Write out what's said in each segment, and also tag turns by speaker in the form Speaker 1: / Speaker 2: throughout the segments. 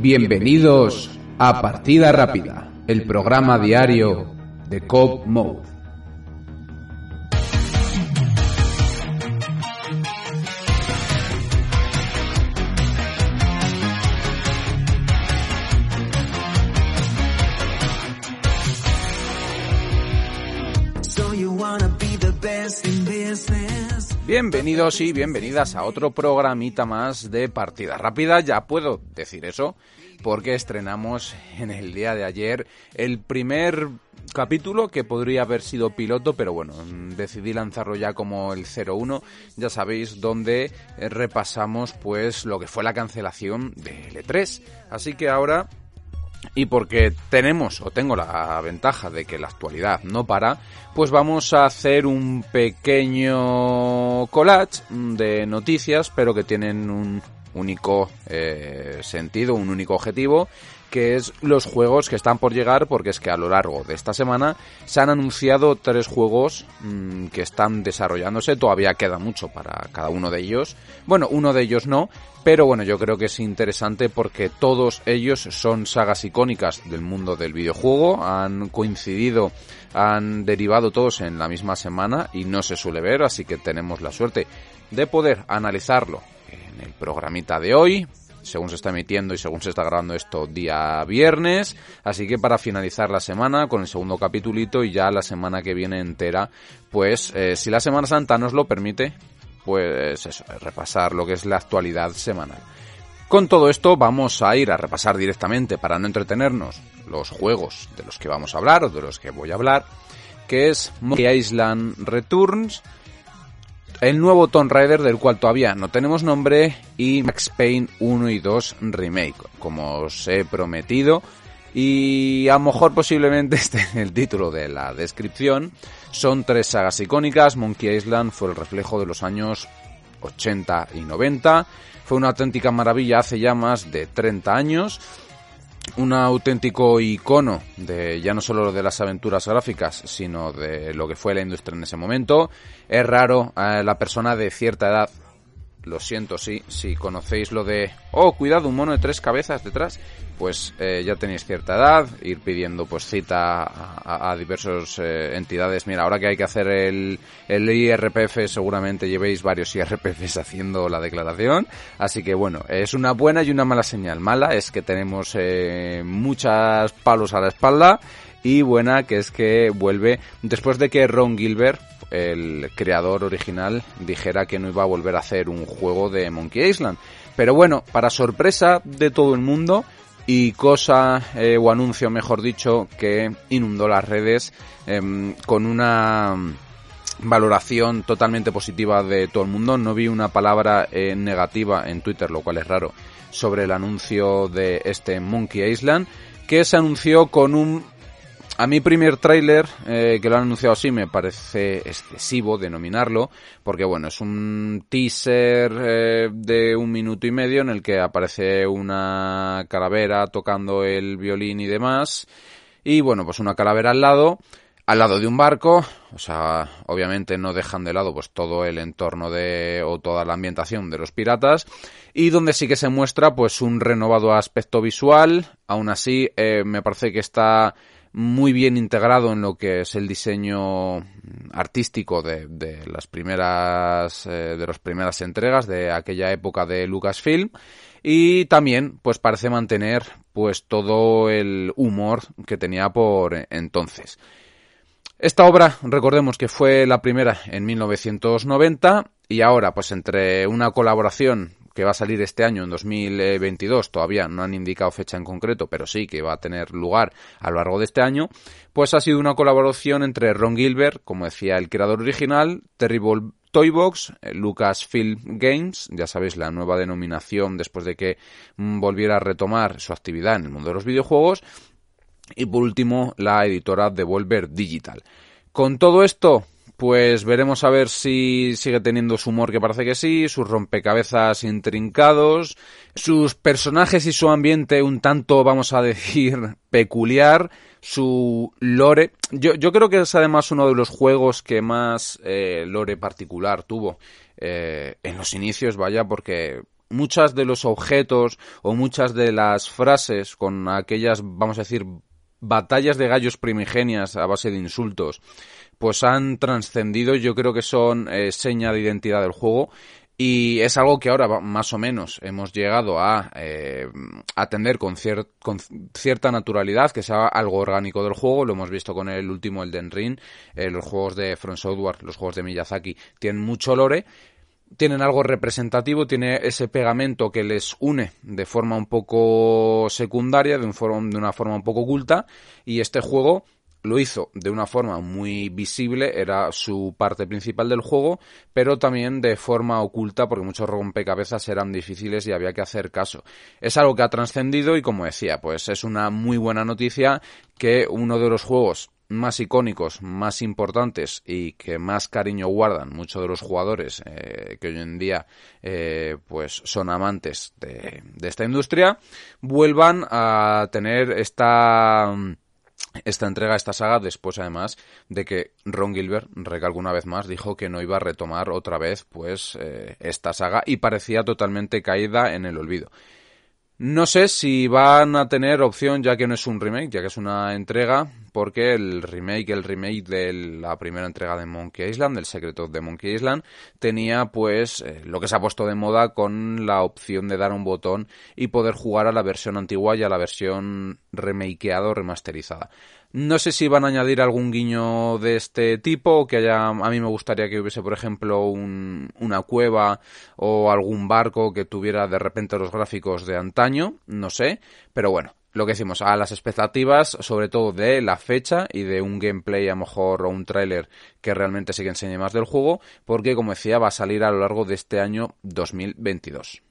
Speaker 1: Bienvenidos a Partida Rápida, el programa diario de Coop Mode.
Speaker 2: Bienvenidos y bienvenidas a otro programita más de Partida Rápida. Ya puedo decir eso porque estrenamos en el día de ayer el primer capítulo que podría haber sido piloto, pero bueno, decidí lanzarlo ya como el 01, ya sabéis, donde repasamos pues lo que fue la cancelación de L3. Así que ahora y porque tenemos o tengo la ventaja de que la actualidad no para, pues vamos a hacer un pequeño collage de noticias, pero que tienen un único eh, sentido, un único objetivo, que es los juegos que están por llegar, porque es que a lo largo de esta semana se han anunciado tres juegos mm, que están desarrollándose, todavía queda mucho para cada uno de ellos. Bueno, uno de ellos no, pero bueno, yo creo que es interesante porque todos ellos son sagas icónicas del mundo del videojuego, han coincidido, han derivado todos en la misma semana y no se suele ver, así que tenemos la suerte de poder analizarlo en el programita de hoy, según se está emitiendo y según se está grabando esto día viernes. Así que para finalizar la semana con el segundo capitulito y ya la semana que viene entera, pues eh, si la Semana Santa nos lo permite, pues eso, repasar lo que es la actualidad semanal. Con todo esto vamos a ir a repasar directamente para no entretenernos los juegos de los que vamos a hablar o de los que voy a hablar, que es Monkey Island Returns, el nuevo Tomb Raider del cual todavía no tenemos nombre y Max Payne 1 y 2 Remake, como os he prometido. Y a lo mejor posiblemente esté en el título de la descripción. Son tres sagas icónicas, Monkey Island fue el reflejo de los años 80 y 90, fue una auténtica maravilla hace ya más de 30 años un auténtico icono de ya no solo de las aventuras gráficas, sino de lo que fue la industria en ese momento. Es raro eh, la persona de cierta edad lo siento, sí, si conocéis lo de, oh, cuidado, un mono de tres cabezas detrás, pues eh, ya tenéis cierta edad, ir pidiendo pues cita a, diversas eh, entidades. Mira, ahora que hay que hacer el, el IRPF, seguramente llevéis varios IRPFs haciendo la declaración, así que bueno, es una buena y una mala señal. Mala es que tenemos eh, muchas palos a la espalda y buena que es que vuelve después de que Ron Gilbert el creador original dijera que no iba a volver a hacer un juego de Monkey Island. Pero bueno, para sorpresa de todo el mundo y cosa eh, o anuncio, mejor dicho, que inundó las redes em, con una valoración totalmente positiva de todo el mundo. No vi una palabra eh, negativa en Twitter, lo cual es raro, sobre el anuncio de este Monkey Island, que se anunció con un a mi primer tráiler, eh, que lo han anunciado así, me parece excesivo denominarlo, porque bueno, es un teaser eh, de un minuto y medio en el que aparece una calavera tocando el violín y demás, y bueno, pues una calavera al lado, al lado de un barco, o sea, obviamente no dejan de lado pues todo el entorno de o toda la ambientación de los piratas. Y donde sí que se muestra pues un renovado aspecto visual, aún así eh, me parece que está muy bien integrado en lo que es el diseño artístico de, las primeras eh, de las primeras entregas de aquella época de Lucasfilm y también pues parece mantener pues todo el humor que tenía por entonces. Esta obra, recordemos que fue la primera en 1990 y ahora pues entre una colaboración que va a salir este año, en 2022, todavía no han indicado fecha en concreto, pero sí que va a tener lugar a lo largo de este año, pues ha sido una colaboración entre Ron Gilbert, como decía el creador original, Terrible Toybox, eh, Lucasfilm Games, ya sabéis la nueva denominación después de que mm, volviera a retomar su actividad en el mundo de los videojuegos, y por último la editora Devolver Digital. Con todo esto, pues veremos a ver si sigue teniendo su humor, que parece que sí, sus rompecabezas intrincados, sus personajes y su ambiente un tanto, vamos a decir, peculiar, su lore. Yo, yo creo que es además uno de los juegos que más eh, lore particular tuvo eh, en los inicios, vaya, porque muchas de los objetos o muchas de las frases con aquellas, vamos a decir, batallas de gallos primigenias a base de insultos, pues han trascendido, yo creo que son eh, seña de identidad del juego y es algo que ahora más o menos hemos llegado a eh, atender con, con, cierta naturalidad, que sea algo orgánico del juego. Lo hemos visto con el último Elden Ring. Eh, los juegos de From Software, los juegos de Miyazaki, tienen mucho lore. Tienen algo representativo, tiene ese pegamento que les une de forma un poco secundaria, de, un de una forma un poco oculta. Y este juego lo hizo de una forma muy visible, era su parte principal del juego, pero también de forma oculta porque muchos rompecabezas eran difíciles y había que hacer caso. Es algo que ha trascendido y como decía, pues es una muy buena noticia que uno de los juegos más icónicos, más importantes y que más cariño guardan muchos de los jugadores eh, que hoy en día eh, pues son amantes de, de esta industria vuelvan a tener esta esta entrega, esta saga, después además de que Ron Gilbert, recalco una vez más, dijo que no iba a retomar otra vez pues eh, esta saga y parecía totalmente caída en el olvido. No sé si van a tener opción, ya que no es un remake, ya que es una entrega, porque el remake, el remake de la primera entrega de Monkey Island, del secreto de Monkey Island, tenía pues eh, lo que se ha puesto de moda con la opción de dar un botón y poder jugar a la versión antigua y a la versión remakeada o remasterizada. No sé si van a añadir algún guiño de este tipo, que haya, a mí me gustaría que hubiese, por ejemplo, una cueva o algún barco que tuviera de repente los gráficos de antaño, no sé, pero bueno, lo que decimos, a las expectativas, sobre todo de la fecha y de un gameplay a lo mejor o un tráiler que realmente sí que enseñe más del juego, porque como decía, va a salir a lo largo de este año 2022.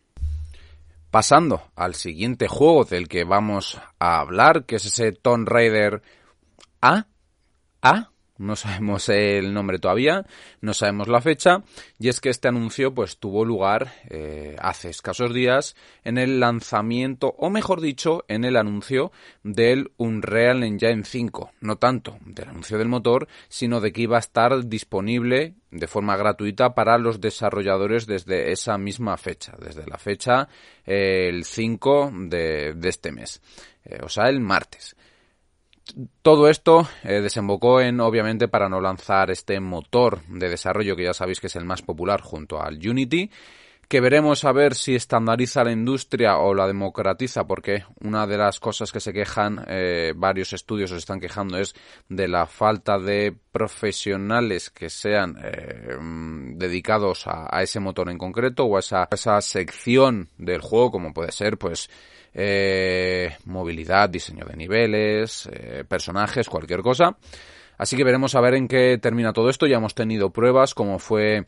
Speaker 2: Pasando al siguiente juego del que vamos a hablar, que es ese Tomb Raider a, a, no sabemos el nombre todavía, no sabemos la fecha, y es que este anuncio pues tuvo lugar eh, hace escasos días en el lanzamiento, o mejor dicho, en el anuncio del Unreal Engine 5, no tanto del anuncio del motor, sino de que iba a estar disponible de forma gratuita para los desarrolladores desde esa misma fecha, desde la fecha eh, el 5 de, este mes, eh, o sea, el martes. Todo esto eh, desembocó en, obviamente, para no lanzar este motor de desarrollo que ya sabéis que es el más popular junto al Unity, que veremos a ver si estandariza la industria o la democratiza, porque una de las cosas que se quejan, eh, varios estudios se están quejando, es de la falta de profesionales que sean eh, dedicados a, ese motor en concreto o a esa, esa sección del juego, como puede ser, pues, eh, movilidad, diseño de niveles, eh, personajes, cualquier cosa. Así que veremos a ver en qué termina todo esto. Ya hemos tenido pruebas, como fue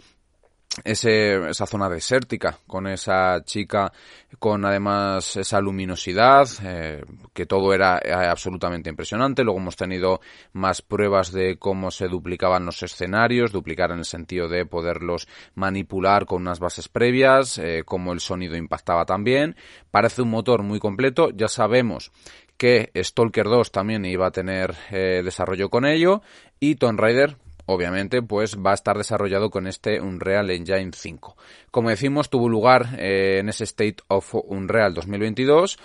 Speaker 2: esa zona desértica con esa chica con además esa luminosidad eh, que todo era eh, absolutamente impresionante. Luego hemos tenido más pruebas de cómo se duplicaban los escenarios duplicar en el sentido de poderlos manipular con unas bases previas eh, cómo el sonido impactaba también. Parece un motor muy completo. Ya sabemos que Stalker 2 también iba a tener desarrollo con ello. Y Tomb Raider obviamente, pues va a estar desarrollado con este Unreal Engine 5. Como decimos, tuvo lugar eh, en ese State of Unreal 2022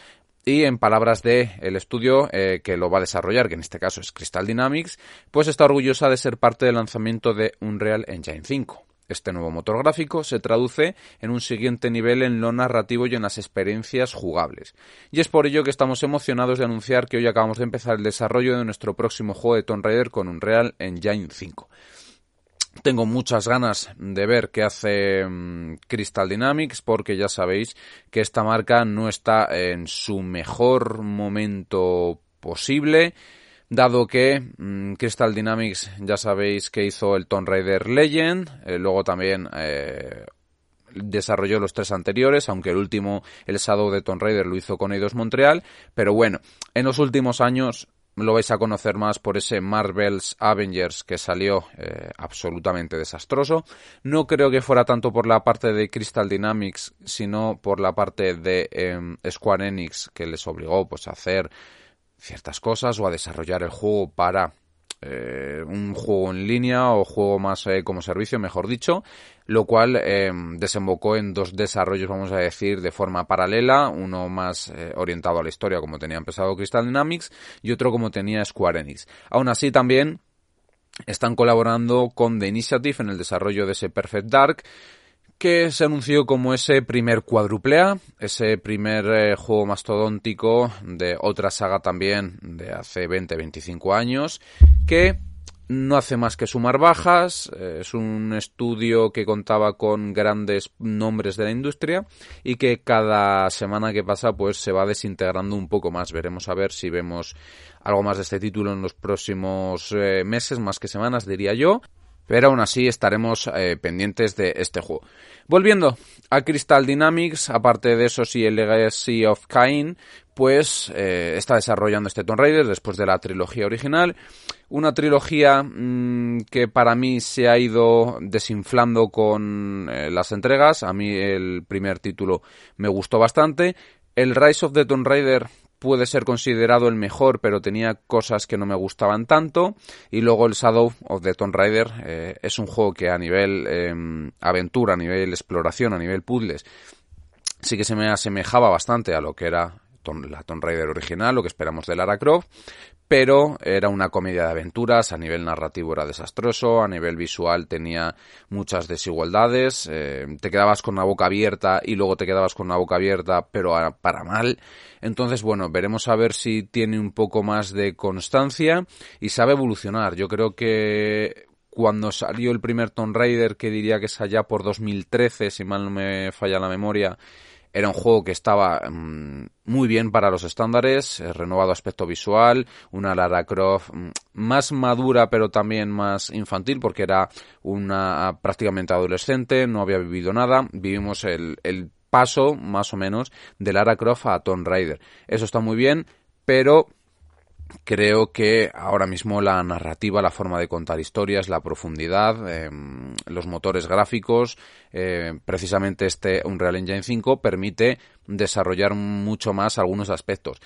Speaker 2: y en palabras de estudio eh, que lo va a desarrollar, que en este caso es Crystal Dynamics, pues está orgullosa de ser parte del lanzamiento de Unreal Engine 5. Este nuevo motor gráfico se traduce en un siguiente nivel en lo narrativo y en las experiencias jugables. Y es por ello que estamos emocionados de anunciar que hoy acabamos de empezar el desarrollo de nuestro próximo juego de Tomb Raider con Unreal Engine 5. Tengo muchas ganas de ver qué hace mm, Crystal Dynamics porque ya sabéis que esta marca no está en su mejor momento posible dado que mm, Crystal Dynamics ya sabéis que hizo el Tomb Raider Legend, eh, luego también eh, desarrolló los tres anteriores, aunque el último, el Shadow de Tomb Raider, lo hizo con Eidos Montreal, pero bueno, en los últimos años lo vais a conocer más por ese Marvel's Avengers que salió eh, absolutamente desastroso. No creo que fuera tanto por la parte de Crystal Dynamics, sino por la parte de em, Square Enix que les obligó pues a hacer ciertas cosas o a desarrollar el juego para eh, un juego en línea o juego más eh, como servicio, mejor dicho, lo cual eh, desembocó en dos desarrollos, vamos a decir, de forma paralela, uno más orientado a la historia como tenía empezado Crystal Dynamics y otro como tenía Square Enix. Aún así también están colaborando con The Initiative en el desarrollo de ese Perfect Dark, que se anunció como ese primer cuádruple A, ese primer eh, juego mastodóntico de otra saga también de hace 20-25 años, que no hace más que sumar bajas, eh, es un estudio que contaba con grandes nombres de la industria y que cada semana que pasa pues se va desintegrando un poco más. Veremos a ver si vemos algo más de este título en los próximos eh, meses, más que semanas diría yo pero aún así estaremos eh, pendientes de este juego. Volviendo a Crystal Dynamics, aparte de eso sí el Legacy of Cain, pues eh, está desarrollando este Tomb Raider después de la trilogía original. Una trilogía mm, que para mí se ha ido desinflando con eh, las entregas. A mí el primer título me gustó bastante. El Rise of the Tomb Raider puede ser considerado el mejor, pero tenía cosas que no me gustaban tanto. Y luego el Shadow of the Tomb Raider eh, es un juego que a nivel em, aventura, a nivel exploración, a nivel puzzles, sí que se me asemejaba bastante a lo que era la Tomb Raider original, lo que esperamos de Lara Croft, pero era una comedia de aventuras, a nivel narrativo era desastroso, a nivel visual tenía muchas desigualdades, eh, te quedabas con una boca abierta y luego te quedabas con una boca abierta, pero para mal. Entonces, bueno, veremos a ver si tiene un poco más de constancia y sabe evolucionar. Yo creo que cuando salió el primer Tomb Raider, que diría que es allá por 2013, si mal no me falla la memoria, era un juego que estaba mm, muy bien para los estándares, eh, renovado aspecto visual, una Lara Croft mm, más madura pero también más infantil porque era una prácticamente adolescente, no había vivido nada. Vivimos el, el paso, más o menos, de Lara Croft a Tomb Raider. Eso está muy bien, pero creo que ahora mismo la narrativa, la forma de contar historias, la profundidad, em, los motores gráficos, eh, precisamente este Unreal Engine 5 permite desarrollar mucho más algunos aspectos.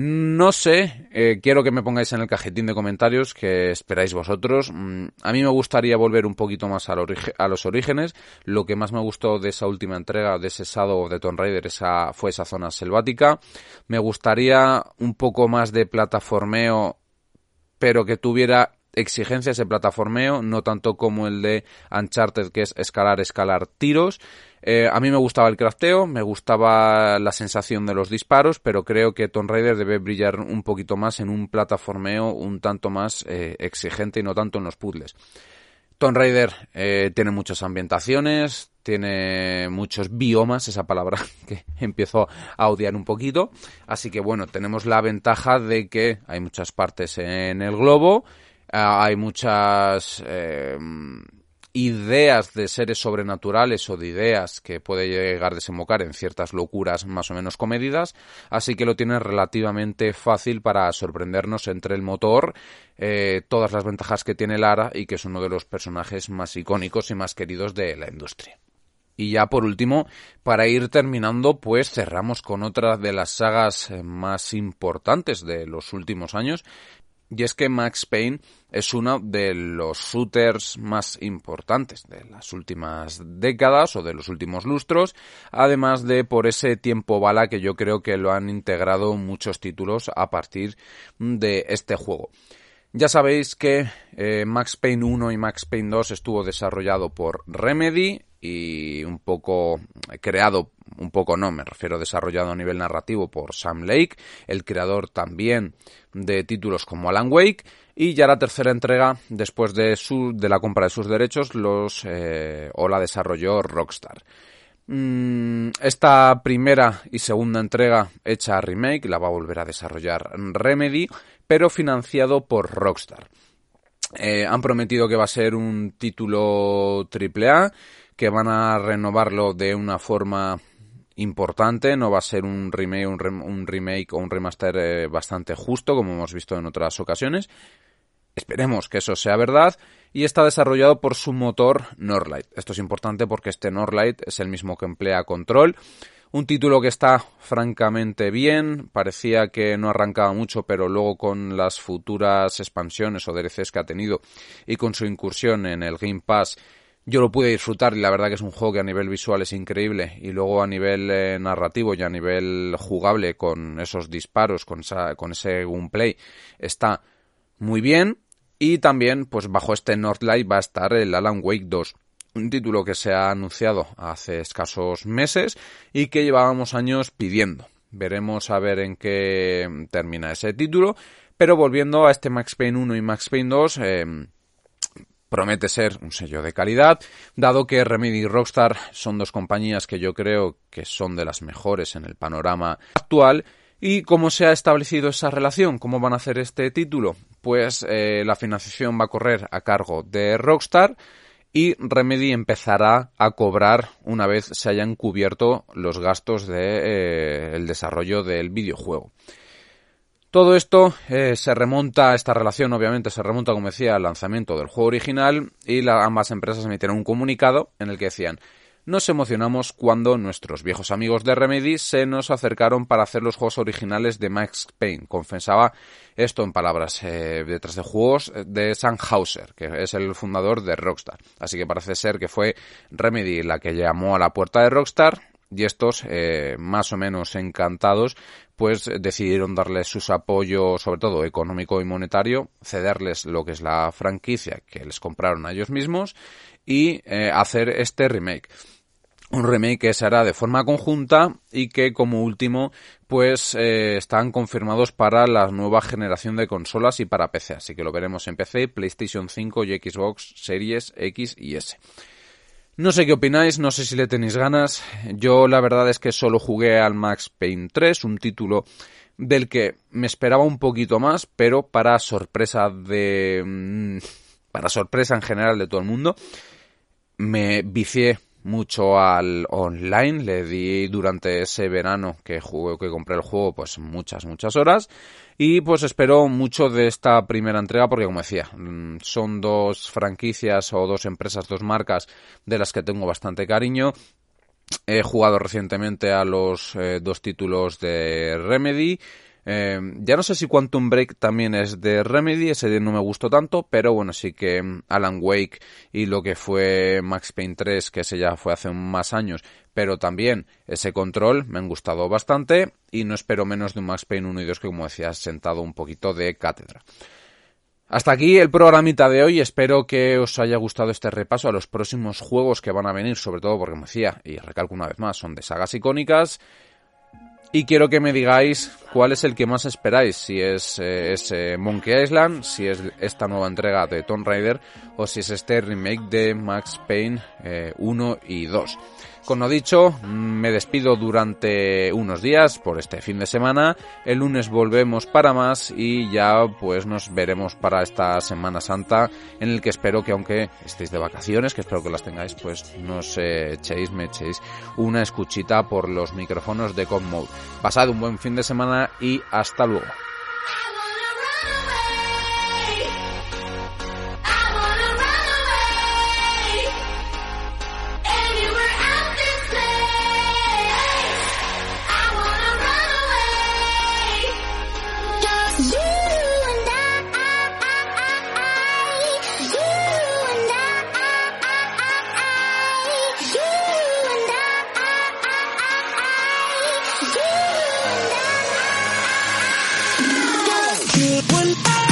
Speaker 2: No sé, eh, quiero que me pongáis en el cajetín de comentarios que esperáis vosotros. Mm, a mí me gustaría volver un poquito más a, los orígenes. Lo que más me gustó de esa última entrega, de ese Shadow de Tomb Raider, esa, fue esa zona selvática. Me gustaría un poco más de plataformeo, pero que tuviera exigencias de plataformeo, no tanto como el de Uncharted, que es escalar, escalar tiros. Eh, a mí me gustaba el crafteo, me gustaba la sensación de los disparos, pero creo que Tomb Raider debe brillar un poquito más en un plataformeo un tanto más eh, exigente y no tanto en los puzzles. Tomb Raider eh, tiene muchas ambientaciones, tiene muchos biomas, esa palabra que empiezo a odiar un poquito. Así que bueno, tenemos la ventaja de que hay muchas partes en el globo, hay muchas ideas de seres sobrenaturales o de ideas que puede llegar a desembocar en ciertas locuras más o menos comedidas, así que lo tiene relativamente fácil para sorprendernos entre el motor, eh, todas las ventajas que tiene Lara y que es uno de los personajes más icónicos y más queridos de la industria. Y ya por último, para ir terminando, pues cerramos con otra de las sagas eh, más importantes de los últimos años, y es que Max Payne es uno de los shooters más importantes de las últimas décadas o de los últimos lustros, además de por ese tiempo bala que yo creo que lo han integrado muchos títulos a partir de este juego. Ya sabéis que eh, Max Payne 1 y Max Payne 2 estuvo desarrollado por Remedy y un poco creado, un poco no, me refiero desarrollado a nivel narrativo por Sam Lake, el creador también de títulos como Alan Wake, y ya la tercera entrega, después de, su, de la compra de sus derechos, los eh, o la desarrolló Rockstar. Mm, esta primera y segunda entrega hecha a remake la va a volver a desarrollar Remedy, pero financiado por Rockstar. Eh, han prometido que va a ser un título AAA, que van a renovarlo de una forma importante, no va a ser un remake, un, remake o un remaster eh, bastante justo, como hemos visto en otras ocasiones. Esperemos que eso sea verdad. Y está desarrollado por su motor Norlight. Esto es importante porque este Norlight es el mismo que emplea Control Un título que está francamente bien, parecía que no arrancaba mucho, pero luego con las futuras expansiones o DLCs que ha tenido y con su incursión en el Game Pass, yo lo pude disfrutar y la verdad que es un juego que a nivel visual es increíble. Y luego a nivel eh, narrativo y a nivel jugable con esos disparos, con, con ese gameplay, está muy bien. Y también pues bajo este Northlight va a estar el Alan Wake 2 un título que se ha anunciado hace escasos meses y que llevábamos años pidiendo. Veremos a ver en qué termina ese título, pero volviendo a este Max Payne 1 y Max Payne 2, eh, promete ser un sello de calidad, dado que Remedy y Rockstar son dos compañías que yo creo que son de las mejores en el panorama actual. ¿Y cómo se ha establecido esa relación? ¿Cómo van a hacer este título? Pues eh, la financiación va a correr a cargo de Rockstar y Remedy empezará a cobrar una vez se hayan cubierto los gastos del de, eh, desarrollo del videojuego. Todo esto eh, se remonta, esta relación obviamente se remonta, como decía, al lanzamiento del juego original y ambas empresas emitieron un comunicado en el que decían nos emocionamos cuando nuestros viejos amigos de Remedy se nos acercaron para hacer los juegos originales de Max Payne. Confesaba esto en palabras eh, detrás de juegos de Sam Hauser, que es el fundador de Rockstar. Así que parece ser que fue Remedy la que llamó a la puerta de Rockstar y estos, eh, más o menos encantados, pues decidieron darles sus apoyos, sobre todo económico y monetario, cederles lo que es la franquicia que les compraron a ellos mismos y eh, hacer este remake un remake que se hará de forma conjunta y que como último pues eh, están confirmados para la nueva generación de consolas y para PC, así que lo veremos en PC, PlayStation 5 y Xbox Series X y S. No sé qué opináis, no sé si le tenéis ganas. Yo la verdad es que solo jugué al Max Payne 3, un título del que me esperaba un poquito más, pero para sorpresa de mm, para sorpresa en general de todo el mundo, me vicié mucho al online, le di durante ese verano que jugué, que compré el juego, pues muchas, muchas horas. Y pues espero mucho de esta primera entrega porque como decía, mm, son dos franquicias o dos empresas, dos marcas de las que tengo bastante cariño. He jugado recientemente a los eh, dos títulos de Remedy eh, ya no sé si Quantum Break también es de Remedy, ese no me gustó tanto, pero bueno, sí que mm, Alan Wake y lo que fue Max Payne 3, que ese ya fue hace más años, pero también ese control me han gustado bastante y no espero menos de un Max Payne 1 y 2 que como decía, sentado un poquito de cátedra. Hasta aquí el programita de hoy. Espero que os haya gustado este repaso a los próximos juegos que van a venir, sobre todo porque, como decía, y recalco una vez más, son de sagas icónicas. Y quiero que me digáis cuál es el que más esperáis, si es, eh, Monkey Island, si es esta nueva entrega de Tomb Raider o si es este remake de Max Payne 1 eh, y 2. Con lo dicho, me despido durante unos días por este fin de semana. El lunes volvemos para más y ya pues nos veremos para esta Semana Santa en el que espero que aunque estéis de vacaciones, que espero que las tengáis, pues no os echéis, me echéis una escuchita por los micrófonos de ComMode. Pasad un buen fin de semana y hasta luego. good when I